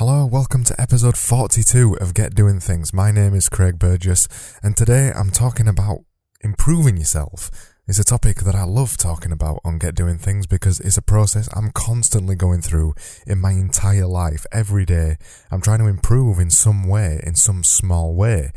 Hello, welcome to episode 42 of Get Doing Things. My name is Craig Burgess, and today I'm talking about improving yourself. It's a topic that I love talking about on Get Doing Things because it's a process I'm constantly going through in my entire life. Every day, I'm trying to improve in some way, in some small way.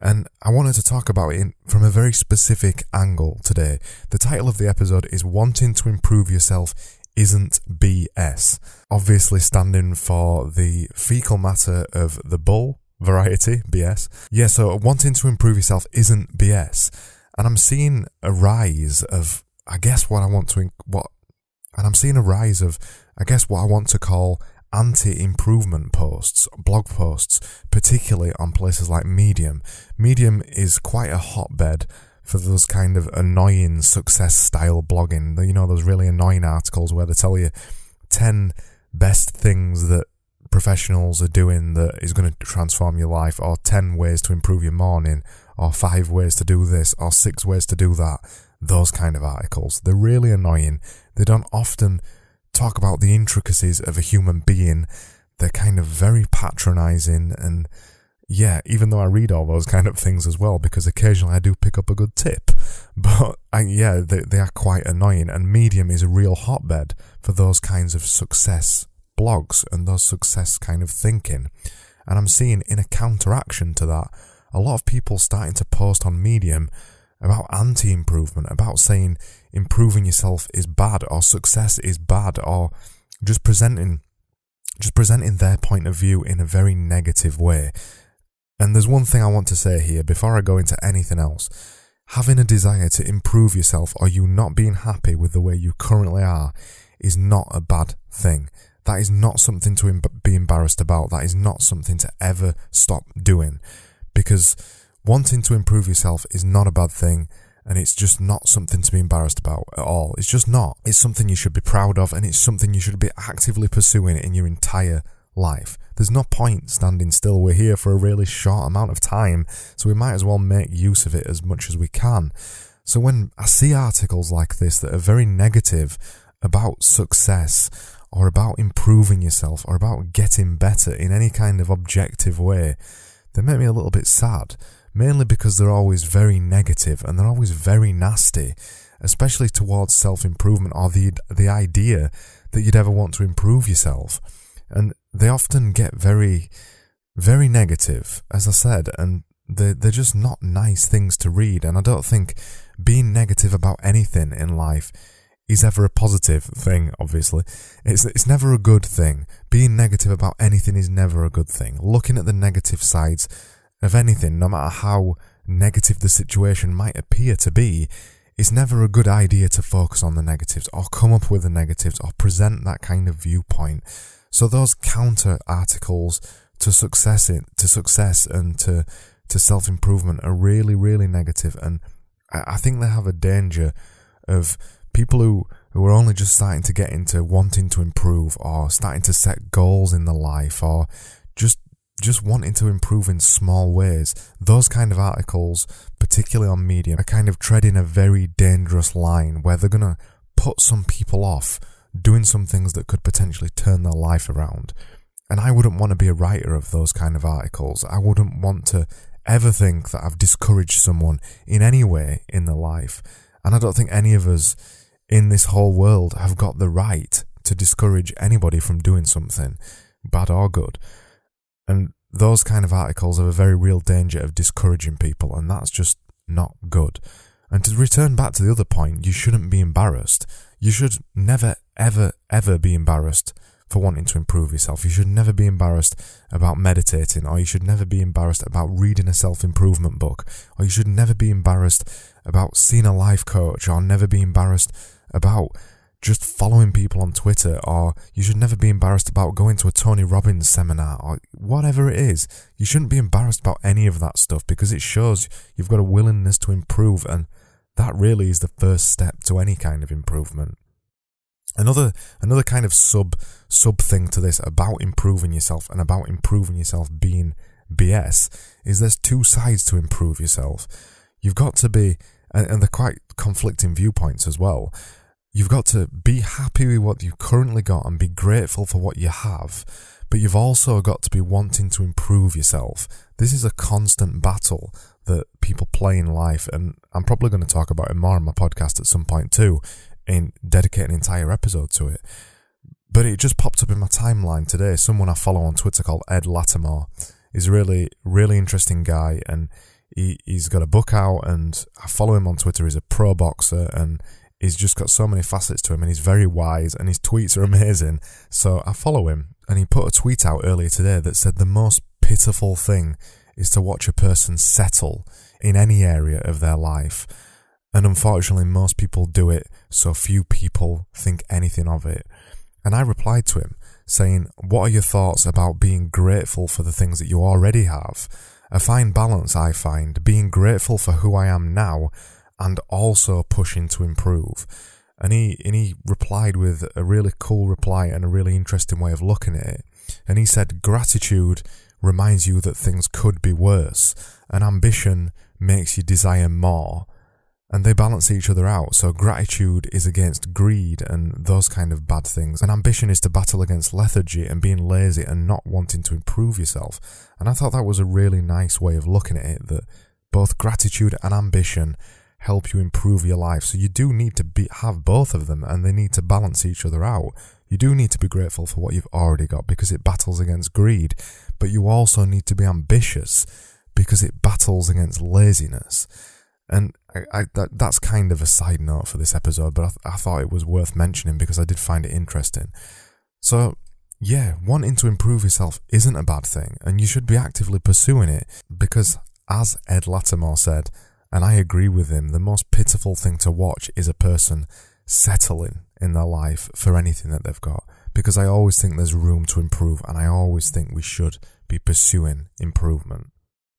And I wanted to talk about it from a very specific angle today. The title of the episode is Wanting to Improve Yourself isn't BS. Obviously standing for the fecal matter of the bull variety, BS. Yeah, so wanting to improve yourself isn't BS. And I'm seeing a rise of, I guess what I want to, what, and I'm seeing a rise of, I guess what I want to call anti-improvement posts, blog posts, particularly on places like Medium. Medium is quite a hotbed for those kind of annoying success style blogging. You know, those really annoying articles where they tell you 10 best things that professionals are doing that is going to transform your life, or 10 ways to improve your morning, or 5 ways to do this, or 6 ways to do that. Those kind of articles. They're really annoying. They don't often talk about the intricacies of a human being. They're kind of very patronizing and yeah, even though I read all those kind of things as well, because occasionally I do pick up a good tip. But I, yeah, they, they are quite annoying, and Medium is a real hotbed for those kinds of success blogs and those success kind of thinking. And I'm seeing in a counteraction to that, a lot of people starting to post on Medium about anti improvement, about saying improving yourself is bad or success is bad or just presenting just presenting their point of view in a very negative way. And there's one thing I want to say here before I go into anything else. Having a desire to improve yourself or you not being happy with the way you currently are is not a bad thing. That is not something to be embarrassed about. That is not something to ever stop doing. Because wanting to improve yourself is not a bad thing and it's just not something to be embarrassed about at all. It's just not. It's something you should be proud of and it's something you should be actively pursuing in your entire life. There's no point standing still. We're here for a really short amount of time, so we might as well make use of it as much as we can. So when I see articles like this that are very negative about success or about improving yourself or about getting better in any kind of objective way, they make me a little bit sad. Mainly because they're always very negative and they're always very nasty, especially towards self improvement or the the idea that you'd ever want to improve yourself. And they often get very, very negative, as I said, and they're, they're just not nice things to read. And I don't think being negative about anything in life is ever a positive thing, obviously. It's, it's never a good thing. Being negative about anything is never a good thing. Looking at the negative sides of anything, no matter how negative the situation might appear to be, it's never a good idea to focus on the negatives or come up with the negatives or present that kind of viewpoint so those counter articles to success in, to success and to to self improvement are really really negative, and I think they have a danger of people who who are only just starting to get into wanting to improve or starting to set goals in their life or just just wanting to improve in small ways. Those kind of articles, particularly on Medium, are kind of treading a very dangerous line where they're gonna put some people off doing some things that could potentially turn their life around. And I wouldn't want to be a writer of those kind of articles. I wouldn't want to ever think that I've discouraged someone in any way in their life. And I don't think any of us in this whole world have got the right to discourage anybody from doing something, bad or good. And those kind of articles have a very real danger of discouraging people, and that's just not good. And to return back to the other point, you shouldn't be embarrassed. You should never, ever, ever be embarrassed for wanting to improve yourself. You should never be embarrassed about meditating, or you should never be embarrassed about reading a self improvement book, or you should never be embarrassed about seeing a life coach, or never be embarrassed about just following people on Twitter, or you should never be embarrassed about going to a Tony Robbins seminar, or whatever it is. You shouldn't be embarrassed about any of that stuff because it shows you've got a willingness to improve, and that really is the first step to any kind of improvement. Another another kind of sub sub thing to this about improving yourself and about improving yourself being BS is there's two sides to improve yourself. You've got to be and, and they're quite conflicting viewpoints as well. You've got to be happy with what you've currently got and be grateful for what you have. but you've also got to be wanting to improve yourself. This is a constant battle that people play in life, and I'm probably going to talk about it more in my podcast at some point too, in dedicate an entire episode to it. But it just popped up in my timeline today. Someone I follow on Twitter called Ed Latimore. is really, really interesting guy, and he, he's got a book out, and I follow him on Twitter. He's a pro boxer, and he's just got so many facets to him, and he's very wise, and his tweets are amazing. So I follow him, and he put a tweet out earlier today that said the most pitiful thing is to watch a person settle in any area of their life. And unfortunately, most people do it, so few people think anything of it. And I replied to him saying, What are your thoughts about being grateful for the things that you already have? A fine balance, I find, being grateful for who I am now and also pushing to improve. And he, and he replied with a really cool reply and a really interesting way of looking at it. And he said, Gratitude reminds you that things could be worse, and ambition makes you desire more. And they balance each other out. So gratitude is against greed and those kind of bad things. And ambition is to battle against lethargy and being lazy and not wanting to improve yourself. And I thought that was a really nice way of looking at it that both gratitude and ambition help you improve your life. So you do need to be, have both of them and they need to balance each other out. You do need to be grateful for what you've already got because it battles against greed, but you also need to be ambitious because it battles against laziness. And I, I, that, that's kind of a side note for this episode, but I, th- I thought it was worth mentioning because I did find it interesting. So, yeah, wanting to improve yourself isn't a bad thing, and you should be actively pursuing it because, as Ed Latimore said, and I agree with him, the most pitiful thing to watch is a person settling in their life for anything that they've got. Because I always think there's room to improve, and I always think we should be pursuing improvement.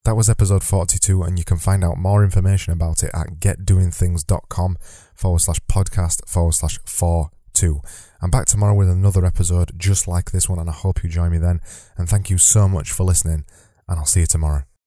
That was episode 42, and you can find out more information about it at getdoingthings.com forward slash podcast forward slash 42. I'm back tomorrow with another episode just like this one, and I hope you join me then. And thank you so much for listening, and I'll see you tomorrow.